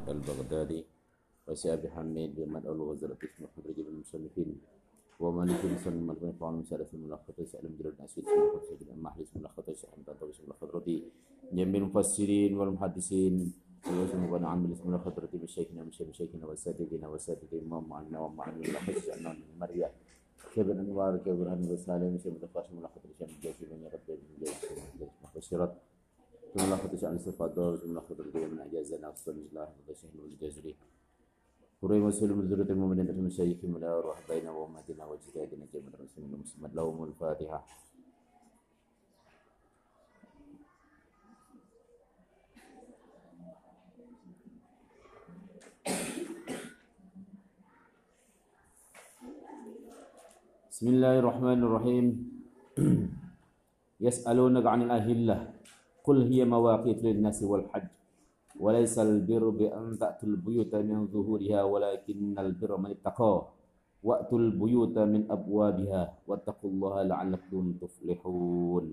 الكاتب البغدادي وسياب حميد بمن الغزل اسم جبل المصنفين ومن يكون مسلم المغرب فعن مسألة الملخطة سألم جلال الأسود اسم الخطة سألم المحلي اسم الخطة سألم تنطب اسم الخطرة جميع المفسرين والمحدثين ويوزن وأنا عن اسم الخطرة مشايخنا مشايخنا وسادتنا وسادتنا ومعنا ومعنا الأخص أننا من المرية كبر أنوار كبران وسالم شبن تفاشم الخطرة شبن جاسبين يا رب الجاسبين مخسرات ثم الخطة سأل صفات دور ثم الخطة من أجازنا وصل الله وشهر والجزري Kurai masul muzurut المؤمنين من المشايخ من الأروح بين وأمتنا وجدادنا جميع المسلمين المسلمين لهم الفاتحة بسم الله الرحمن الرحيم يسألونك عن الأهلة قل هي مواقيت للناس والحج. وليس البر بأن تأتوا البيوت من ظهورها ولكن البر من اتقى وأتوا البيوت من أبوابها واتقوا الله لعلكم تفلحون.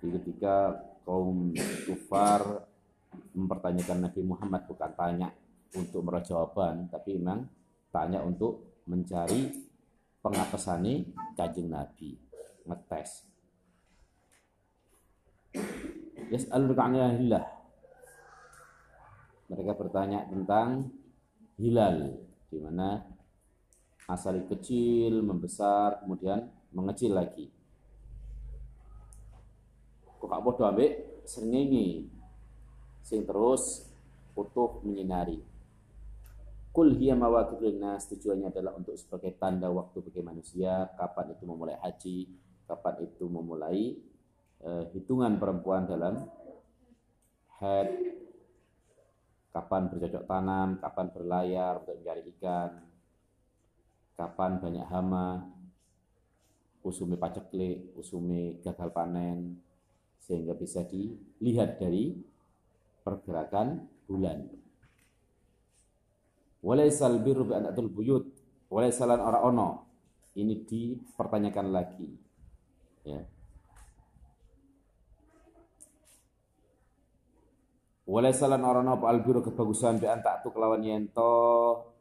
Ketika kaum kufar mempertanyakan Nabi Muhammad bukan tanya untuk merah jawaban, tapi memang tanya untuk mencari pengatesani kajing Nabi ngetes. Yes hilal mereka bertanya tentang hilal di mana asal kecil membesar kemudian mengecil lagi. Kok bodoh ambek sengenge sing terus utuh menyinari. Kul hiya mawaqitul nas tujuannya adalah untuk sebagai tanda waktu bagi manusia kapan itu memulai haji, kapan itu memulai uh, hitungan perempuan dalam haid, kapan bercocok tanam, kapan berlayar untuk mencari ikan, kapan banyak hama, usumi paceklik, usumi gagal panen, sehingga bisa dilihat dari pergerakan bulan. Walaisal birru bi anatul buyut. Walaisalan ora ono. Ini dipertanyakan lagi. Ya. Walaisalan ora ono al birru kebagusan bi antak tu kelawan yento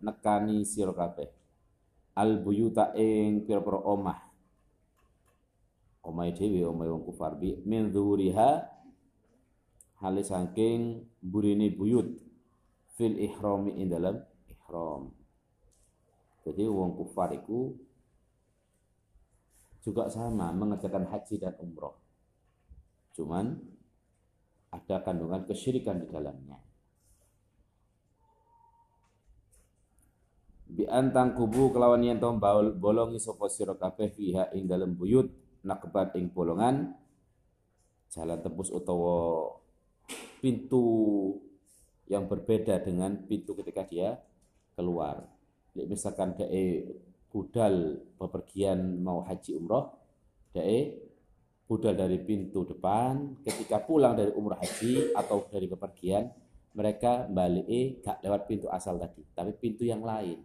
nekani sira kabeh. Al buyuta ing pira-pira omah. Omah dhewe omah wong kufar bi min dzuriha hale saking burine buyut fil ihrami ing dalam ihram. Jadi wong kufar itu juga sama mengerjakan haji dan umroh. Cuman ada kandungan kesyirikan di dalamnya. Bi antang kubu kelawan yen tom bolongi sapa sira kabeh fiha ing dalem buyut nakbat ing bolongan jalan tembus utawa pintu yang berbeda dengan pintu ketika dia keluar. Misalkan dae budal bepergian mau haji umroh, dae budal dari pintu depan, ketika pulang dari umroh haji atau dari bepergian, mereka balik gak lewat pintu asal tadi, tapi pintu yang lain.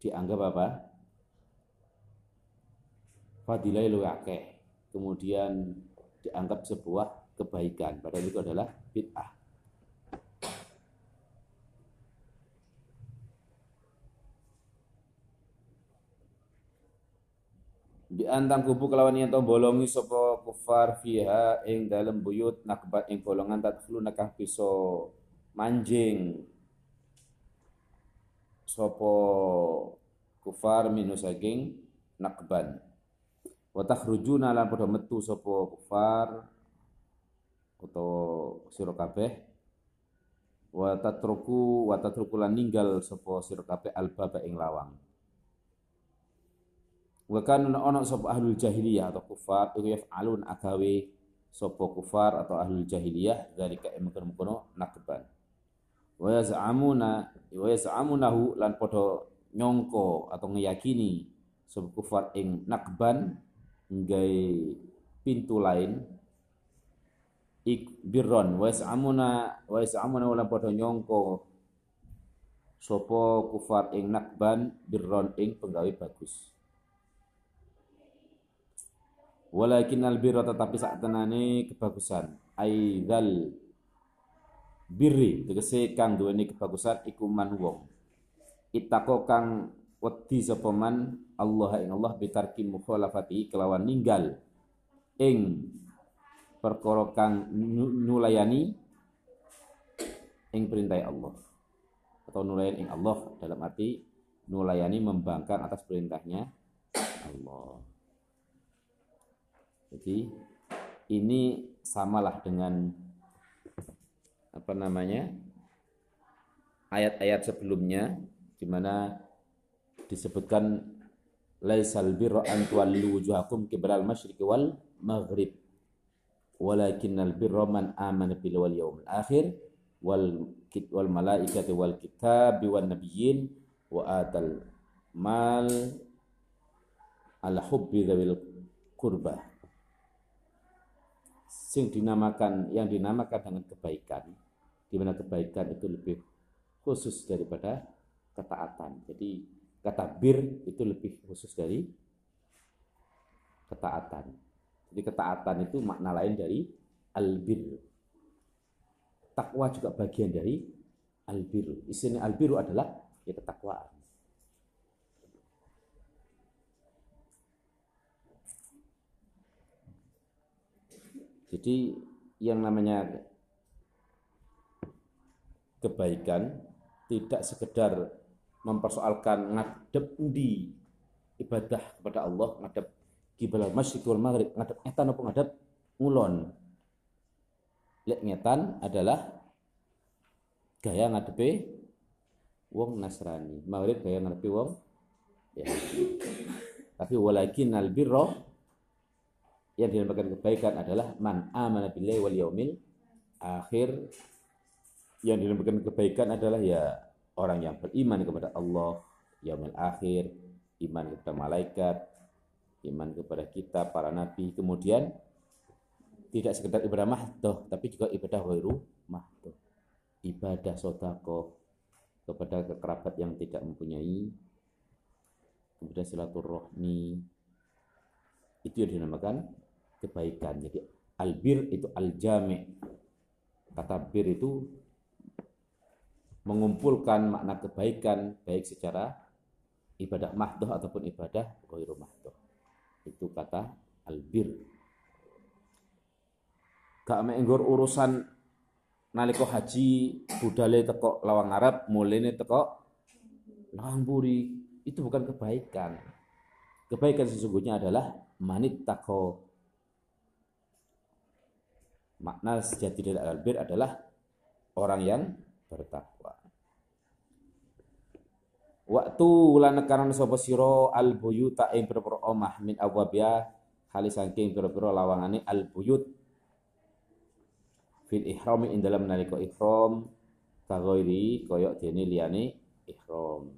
Dianggap apa? Fadilah lu Kemudian dianggap sebuah kebaikan, padahal itu adalah bid'ah. di antang kubu kelawan yen bolongi sapa kufar fiha ing dalem buyut nakbat ing bolongan tadkhulu nakah bisa manjing. Sapa kufar minus saking nakban wa takhrujuna lan padha metu sapa kufar utawa sira kabeh wa tatruku wa tatruku lan ninggal sapa sira kabeh albaba ing lawang Wa kana ana sapa ahlul jahiliyah atau kufar iku yaf'alun agawe sapa kufar atau ahlul jahiliyah zalika kono nakban. Wa yaz'amuna wa yaz'amunahu lan padha nyongko atau ngeyakini sapa kufar ing nakban nggawe pintu lain ik birron wa yaz'amuna wa yaz'amuna lan padha nyongko. Sopo kufar ing nakban birron ing penggawe bagus. Walakin al birra tetapi saat tenane kebagusan. Aidal birri tegese kang duweni kebagusan iku man wong. Itako kang wedi sapa man Allah ing Allah bitarki mukhalafati kelawan ninggal. Ing perkara kang nulayani ing perintah Allah. Atau nulayani ing Allah dalam arti nulayani membangkang atas perintahnya Allah. Jadi ini samalah dengan apa namanya ayat-ayat sebelumnya di mana disebutkan laisal birra an tuwallu wujuhakum qiblal masyriqi wal maghrib walakinnal birra man amana bil wal yawmil akhir wal wal malaikati wal kitabi wan nabiyyin wa atal mal ala hubbi dzawil qurbah sing dinamakan yang dinamakan dengan kebaikan di mana kebaikan itu lebih khusus daripada ketaatan. Jadi kata bir itu lebih khusus dari ketaatan. Jadi ketaatan itu makna lain dari albir. Takwa juga bagian dari albir. Istilah albir adalah ya ketakwaan. Jadi yang namanya kebaikan tidak sekedar mempersoalkan ngadep di ibadah kepada Allah, ngadep kiblat masyriq wal maghrib, ngadep etan apa ngadep ngulon. Lek ngetan adalah gaya ngadepe wong Nasrani, maghrib gaya ngadepe wong ya. Tapi walakin al birra yang dinamakan kebaikan adalah man amana billahi wal yaumil akhir yang dinamakan kebaikan adalah ya orang yang beriman kepada Allah yaumil akhir iman kepada malaikat iman kepada kita para nabi kemudian tidak sekedar ibadah mahdoh tapi juga ibadah wairu mahdoh ibadah sodako kepada kerabat yang tidak mempunyai kemudian silaturahmi itu yang dinamakan kebaikan. Jadi albir itu aljami. Kata bir itu mengumpulkan makna kebaikan baik secara ibadah mahdoh ataupun ibadah ghairu mahdoh. Itu kata albir. Gak menggur urusan naliko haji budale teko lawang Arab, mulene teko lawang buri. Itu bukan kebaikan. Kebaikan sesungguhnya adalah manit tako makna sejati dari albir adalah orang yang bertakwa. Waktu lan kanan sapa sira al buyuta ing pira omah min abwabia halis saking pira-pira lawangane al buyut fil ihrami ing dalam nalika ihram kagoiri koyok dene liyane ihram.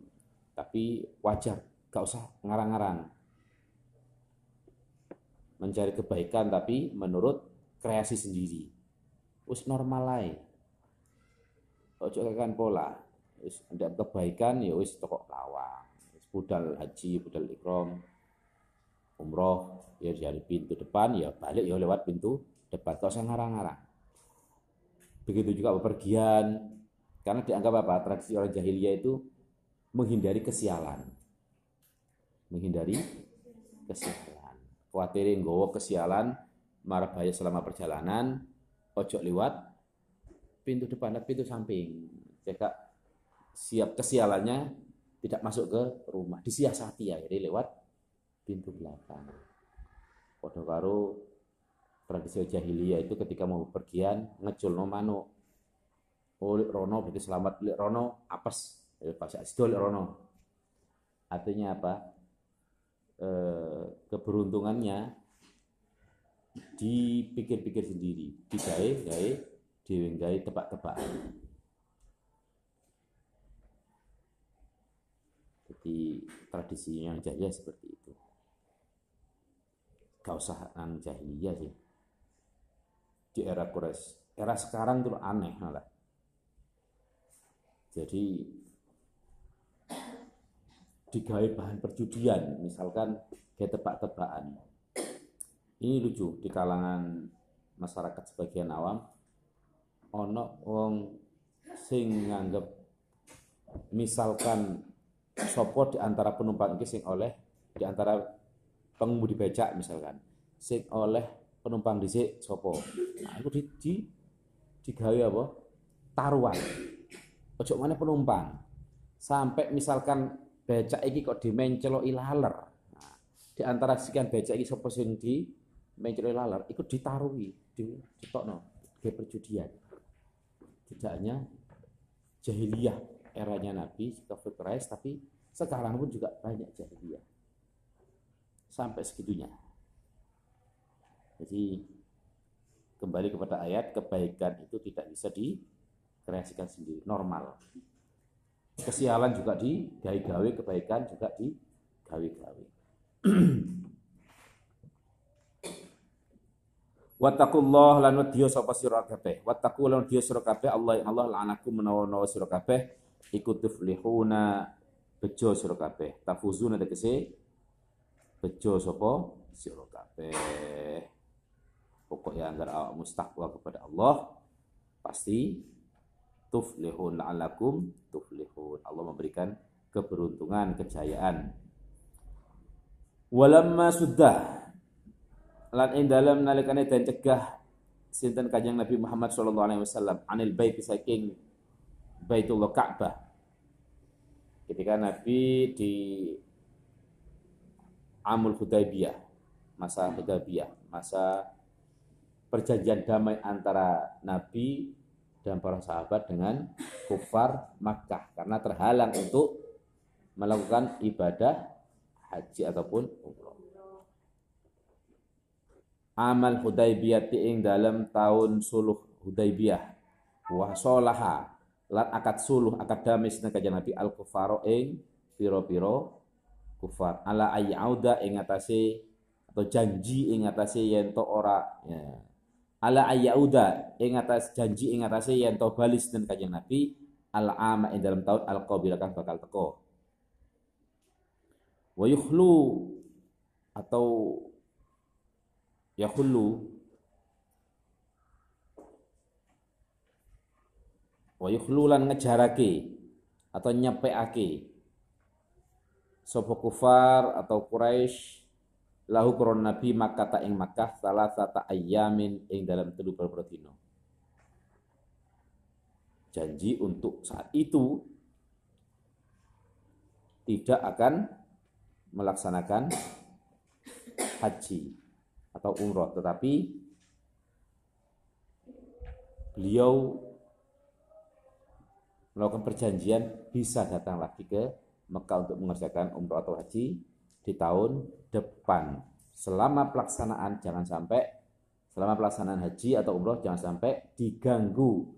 Tapi wajar, gak usah ngarang-ngarang. Mencari kebaikan tapi menurut kreasi sendiri. Wis normal ae. Ojo kan pola. Wis ndak kebaikan ya wis toko lawang. Wis budal haji, budal ikram, umroh ya dari pintu depan ya balik ya lewat pintu depan. Kok usah ngarang-ngarang. Begitu juga bepergian. Karena dianggap apa? Tradisi orang jahiliyah itu menghindari kesialan. Menghindari kesialan. Khawatirin gowo kesialan marah bahaya selama perjalanan, ojo lewat pintu depan dan pintu samping. Jika siap kesialannya tidak masuk ke rumah, disiasati ya, jadi lewat pintu belakang. Podo karo tradisi jahiliyah itu ketika mau pergian ngecul no mano. Oh, rono berarti selamat lik rono apes pas asdol rono. Artinya apa? E, keberuntungannya dipikir-pikir sendiri, digawe gawe tebak-tebakan. Jadi tradisi yang jahiliyah seperti itu. Gak usah nang jahiliyah sih. Di era Quraisy. Era sekarang tuh aneh malah. Jadi digawe bahan perjudian, misalkan kayak tebak-tebakan. Ini lucu di kalangan masyarakat sebagian awam ono wong sing nganggep misalkan sopo di antara penumpang ini sing oleh di antara pengemudi becak misalkan sing oleh penumpang dhisik sopo. Nah, itu di, di digawe apa? Taruhan. Ojo mana penumpang. Sampai misalkan becak iki kok dimencelo ilaler. Nah, di antara sekian becak iki sopo sing di mencelo ilaler ikut ditaruhi, di ditokno ke perjudian. Tidak hanya jahiliyah eranya Nabi, kafir Quraisy, tapi sekarang pun juga banyak jahiliyah. Sampai segitunya. Jadi kembali kepada ayat kebaikan itu tidak bisa dikreasikan sendiri, normal. Kesialan juga di gawe-gawe, kebaikan juga di Wattaqullah lan wedya sapa sira kabeh. Wattaqu lan wedya sira kabeh Allah yang Allah la'anakum menawa-nawa sira kabeh iku tuflihuna bejo sira kabeh. Tafuzuna tegese bejo sapa sira kabeh. Pokoknya agar awak mustaqwa kepada Allah pasti tuflihun la'alakum tuflihun. Allah memberikan keberuntungan, kejayaan. Walamma sudah lan ing dalem nalikane den cegah sinten Kanjeng Nabi Muhammad sallallahu alaihi wasallam? Anil bait saking Baitullah Ka'bah. Ketika Nabi di Amul Hudaybiyah, masa Hudaybiyah, masa perjanjian damai antara Nabi dan para sahabat dengan kufar Makkah. Karena terhalang untuk melakukan ibadah haji ataupun umroh amal Hudaybiyah ing dalam tahun suluh Hudaybiyah. Wa solaha lan akad suluh akad sinten kanjeng Nabi? Al kufaro ing piro-piro kufar. Ala ayyauda ing atase atau janji ing atase yen to ora ya. ala ayyauda ing atas janji ing atase yen to bali sinten kanjeng Nabi? Al ama ing dalam tahun al qabila kan bakal teko. Wa yukhlu atau yahullu wa yukhlulan ngejarake atau nyepeake sapa kufar atau Quraisy lahu kron nabi Makkah ta ing Makkah salah satu ayamin ing dalam telu dino janji untuk saat itu tidak akan melaksanakan haji atau umroh, tetapi beliau melakukan perjanjian bisa datang lagi ke Mekah untuk mengerjakan umroh atau haji di tahun depan. Selama pelaksanaan jangan sampai selama pelaksanaan haji atau umroh jangan sampai diganggu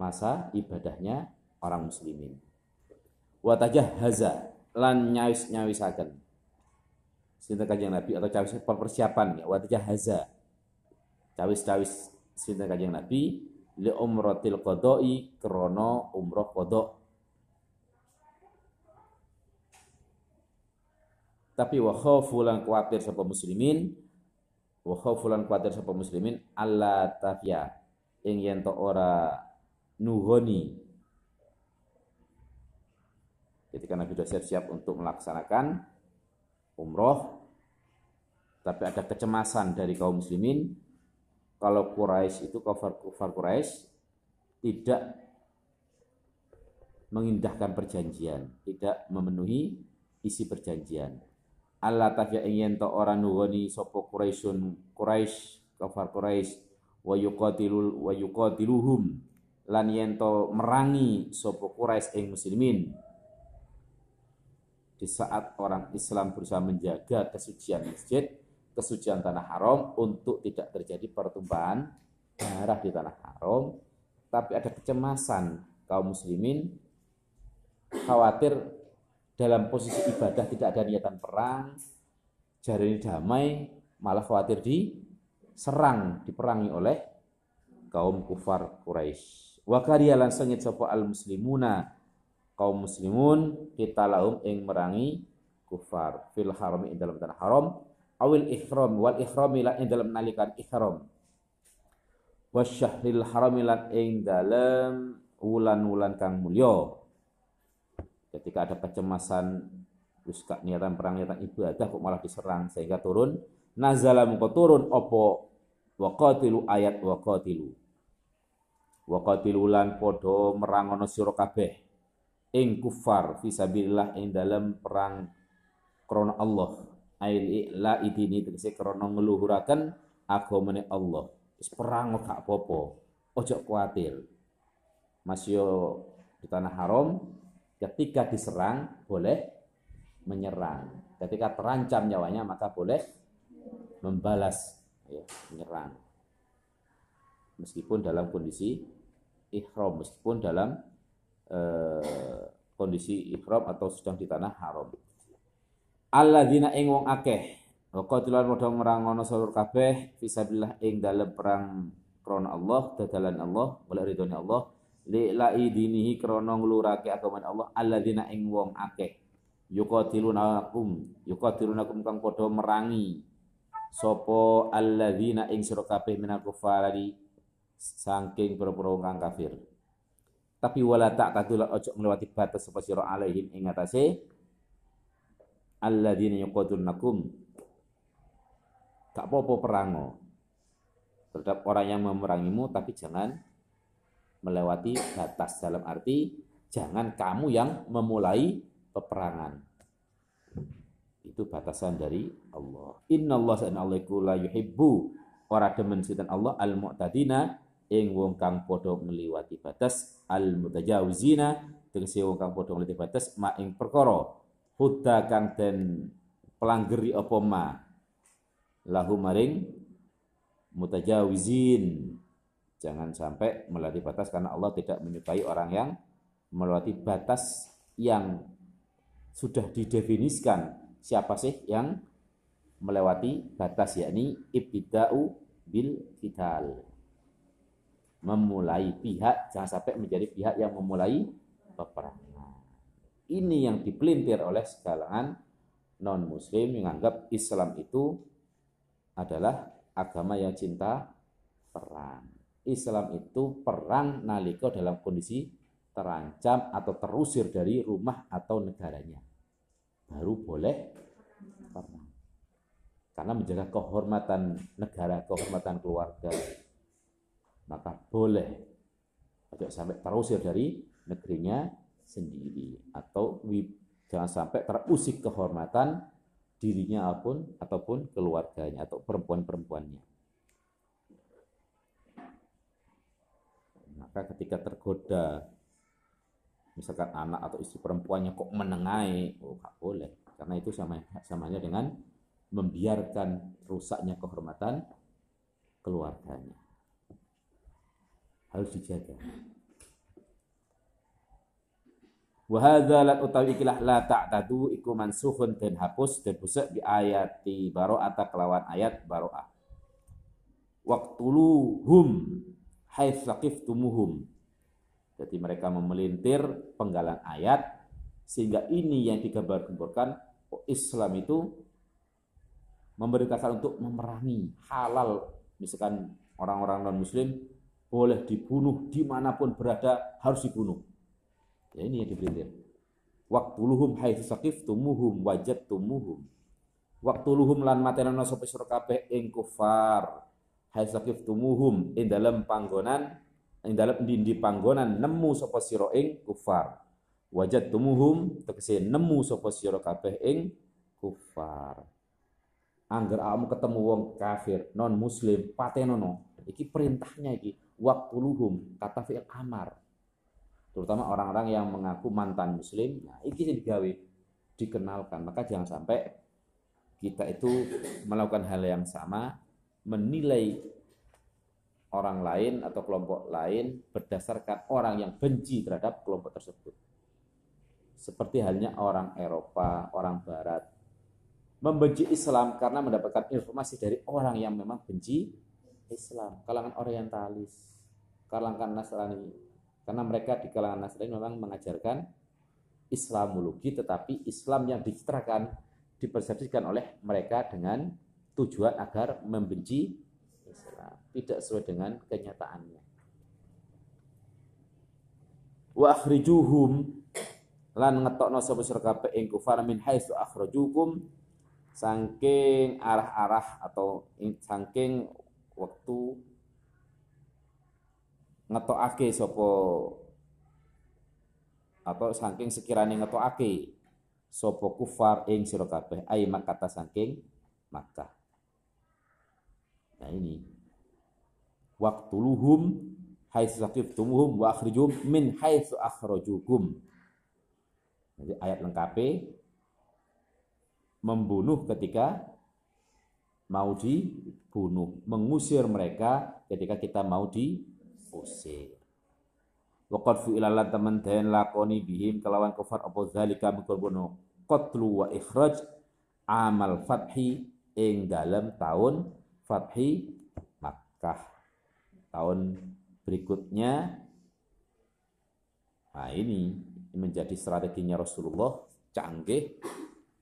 masa ibadahnya orang muslimin. Watajah haza lan nyawis nyawisaken sinten kanjeng Nabi atau cawis persiapan ya wa haza cawis-cawis sinten kanjeng Nabi li umratil qada'i krana umrah qada. Tapi wa khaufulan kuatir sapa muslimin wa khaufulan kuatir sapa muslimin alla tafya. Ing yen to ora nuhoni. Ketika Nabi sudah siap-siap untuk melaksanakan umroh tapi ada kecemasan dari kaum muslimin kalau Quraisy itu kafir kufar Quraisy tidak mengindahkan perjanjian, tidak memenuhi isi perjanjian. Allah tafiya ingin to orang nuwani sopo Quraisyun Quraisy kafar Quraisy wa yuqatilul wa yuqatiluhum lan yen to merangi sopo Quraisy ing muslimin di saat orang Islam berusaha menjaga kesucian masjid, kesucian tanah haram untuk tidak terjadi pertumpahan darah di tanah haram, tapi ada kecemasan kaum muslimin khawatir dalam posisi ibadah tidak ada niatan perang, jari damai, malah khawatir diserang, diperangi oleh kaum kufar Quraisy. Wa kariyalan sengit sapa al muslimuna kaum muslimun kita laum ing merangi kufar. Fil harami dalam tanah haram awil ihram wal ihrami lan ing dalam nalikan ihram. Wasyahril harami lan ing dalam wulan-wulan kang mulya. Ketika ada kecemasan terus niatan perang niatan ibadah kok malah diserang sehingga turun. Nazala mengko turun opo waqatilu ayat waqatilu. Waqatilu lan podo merangono sira kabeh. Ing kufar fisabilillah ing dalam perang krana Allah ail la idini. Tegese krana ngeluhuraken agamane Allah. Wis perang gak apa-apa. Ojo kuatir. Masih di tanah haram ketika diserang boleh menyerang. Ketika terancam nyawanya maka boleh membalas. Ya, menyerang. Meskipun dalam kondisi ihram meskipun dalam eh, kondisi ihram atau sedang di tanah haram alladzina ing wong akeh. Waqatilan padha merangono seluruh kabeh fisabilillah ing dalem perang krana Allah, dadalan Allah, wala ridhone Allah, li lai dinihi krana nglurake agama Allah alladzina ing wong akeh. Yuqatilunakum yuqatilunakum kang padha merangi sapa alladzina ing sira kabeh minal kufari saking pira-pira kang kafir. Tapi wala tak kadul ojo nglewati batas sapa sira alaihim ing atase alladzina yuqatilunakum gak apa-apa perango. Terhadap orang yang memerangimu tapi jangan melewati batas dalam arti jangan kamu yang memulai peperangan. Itu batasan dari Allah. Inna Allah Allah la yuhibbu. Ora demen sinten Allah al mu'tadina ing wong kang padha ngliwati batas al mutajawizina tegese wong kang padha ngliwati batas ma ing perkara hudda kang den pelanggeri apa ma? Lahu maring mutajawizin. Jangan sampai melewati batas karena Allah tidak menyukai orang yang melewati batas yang sudah didefinisikan. Siapa sih yang melewati batas? Yakni ibtida'u bil qital memulai pihak jangan sampai menjadi pihak yang memulai peperangan ini yang dipelintir oleh sekalangan non muslim yang menganggap Islam itu adalah agama yang cinta perang. Islam itu perang naliko dalam kondisi terancam atau terusir dari rumah atau negaranya. Baru boleh perang. Karena menjaga kehormatan negara, kehormatan keluarga. Maka boleh tidak sampai terusir dari negerinya sendiri atau jangan sampai terusik kehormatan dirinya apun ataupun keluarganya atau perempuan-perempuannya. Maka ketika tergoda misalkan anak atau istri perempuannya kok menengai, oh nggak boleh. Karena itu sama samanya dengan membiarkan rusaknya kehormatan keluarganya. Harus dijaga. Wa hadza la utawi ikilah la ta'tadu iku mansukhun dan hapus dan busuk di ayati baro'ata kelawan ayat baro'ah. Waqtuluhum haits laqiftumuhum. Jadi mereka memelintir penggalan ayat sehingga ini yang digambar-gambarkan oh, Islam itu memberitakan untuk memerangi halal misalkan orang-orang non muslim boleh dibunuh di mana pun berada harus dibunuh Ya ini yang dipelintir. Waktuluhum haitsu saqiftumuhum wajadtumuhum. Waktuluhum lan matenana sapa sira kabeh ing kufar. Haitsu saqiftumuhum ing dalem panggonan ing dalem dindi panggonan nemu sapa sira ing kufar. Wajadtumuhum tegese nemu sapa sira kabeh ing kufar. Angger kamu ketemu wong kafir non muslim patenono. Iki perintahnya iki waktuluhum kata fi'il amar terutama orang-orang yang mengaku mantan muslim. Nah ini digawe dikenalkan. Maka jangan sampai kita itu melakukan hal yang sama menilai orang lain atau kelompok lain berdasarkan orang yang benci terhadap kelompok tersebut. Seperti halnya orang Eropa, orang Barat. Membenci Islam karena mendapatkan informasi dari orang yang memang benci Islam, kalangan Orientalis, kalangan Nasrani, karena mereka di kalangan Nasrani memang mengajarkan Islamologi tetapi Islam yang dicitrakan dipersepsikan oleh mereka dengan tujuan agar membenci Islam. Tidak sesuai dengan kenyataannya. Wa akhrijuhum lan ngetokno sapa sira kabeh ing kufar min haitsu akhrajukum saking arah-arah atau saking waktu ngetokake sapa atau saking sekiranya ngetokake sapa kufar ing sira kabeh ai makata saking Makkah. Nah ini waktu luhum haitsu saqiftumuhum wa akhrijuhum min haitsu akhrajukum. Jadi ayat lengkapnya membunuh ketika mau dibunuh, mengusir mereka ketika kita mau diusir. Waqad fu'ilalan teman den lakoni bihim kelawan kufar apa zalika mengkono qatlu wa ikhraj amal fathi ing dalam tahun fathi Makkah. Tahun berikutnya nah ini menjadi strateginya Rasulullah canggih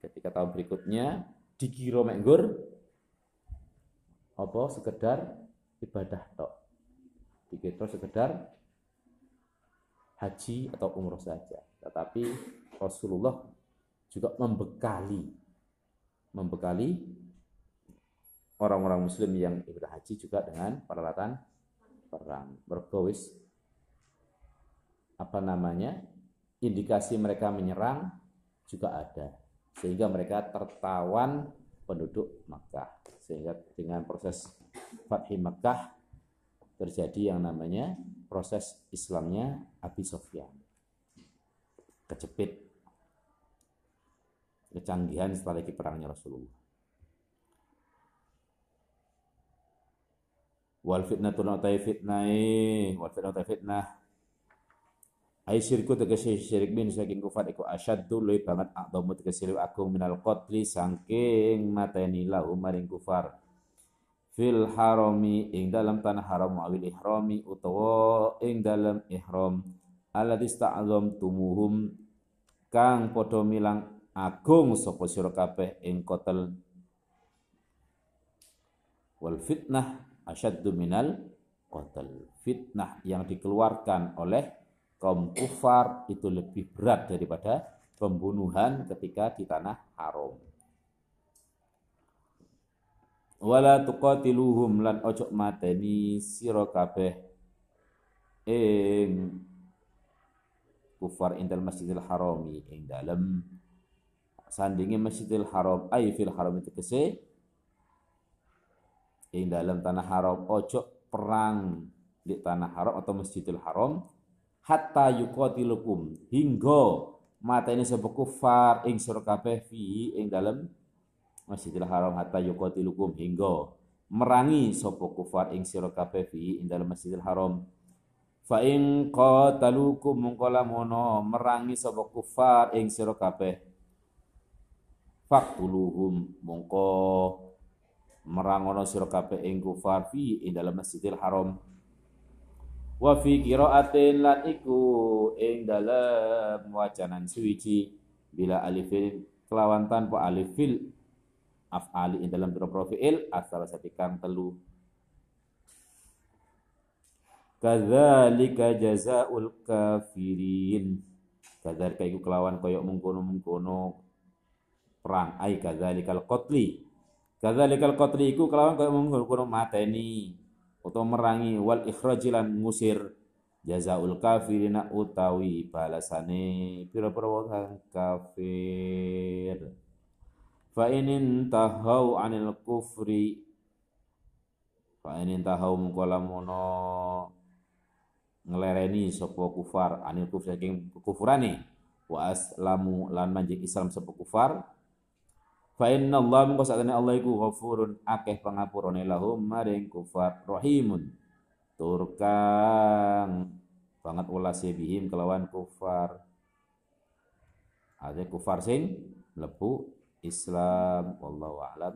ketika tahun berikutnya dikira menggur apa sekedar ibadah tok dikira sekedar haji atau umroh saja. Tetapi Rasulullah juga membekali membekali orang-orang muslim yang ibadah haji juga dengan peralatan perang. Bergowis apa namanya indikasi mereka menyerang juga ada. Sehingga mereka tertawan penduduk Makkah. Sehingga dengan proses Fathi Makkah terjadi yang namanya proses Islamnya Abi Sofyan. Kecepit kecanggihan lagi perangnya Rasulullah. Wal fitnatu utai fitnah wal fitnah utai fitnah. Ai syirku tegese syirik bin saking kufar iku asyaddu luwih banget aqdamu tegese luwih agung minal qatli saking mateni lahu maring kufar fil harami ing dalam tanah haram awil ihrami utawa ing dalam ihram alladzi sta'azam tumuhum kang padha milang agung sapa sira kabeh ing kotel wal fitnah asyaddu minal qatl. Fitnah yang dikeluarkan oleh kaum kufar itu lebih berat daripada pembunuhan ketika di tanah haram. Wala tuqatiluhum lan ojo mateni sira kabeh ing kufar indal masjidil harami ing dalem sandingi masjidil haram ay fil haram itu kese ing dalam tanah haram ojo perang di tanah haram atau masjidil haram hatta yuqatilukum hingga ini sebuah kufar ing sira kabeh fi ing dalam masjidil haram hatta yuqatilukum hingga merangi sapa kufar ing sira kabeh fi ing masjidil haram. Fa ing qatalukum mongko lamono merangi sapa kufar ing sira kabeh. Faktuluhum mongko merangono sira kabeh ing kufar fi ing dalam Masjidil Haram. Wa fi qiraatin lan iku ing dalam wacanan suwiji bila alifin kelawan tanpa alif fil af'ali ing dalam pira fi'il asal satikan telu. Kadzalika jazaul kafirin. Kadzalika iku kelawan koyok mengkono-mengkono perang. Ai kadzalikal qatli Kadzalikal qatli iku kelawan kaya mengkono mateni. Utawa merangi wal ikhrajilan ngusir. Jazaul kafirina utawi balasane pira-pira kafir fa inin tahau anil kufri fa inin tahau mengko lamono ngelereni sapa kufar anil kufri saking kekufurane wa aslamu lan manjing Islam sapa kufar Fa inna Allah mengko sakjane Allah iku ghafurun akeh pangapurane lahum maring kufar rahimun. Turkang banget ulas bihim kelawan kufar. Ada kufar sing Islam wallahu a'lam.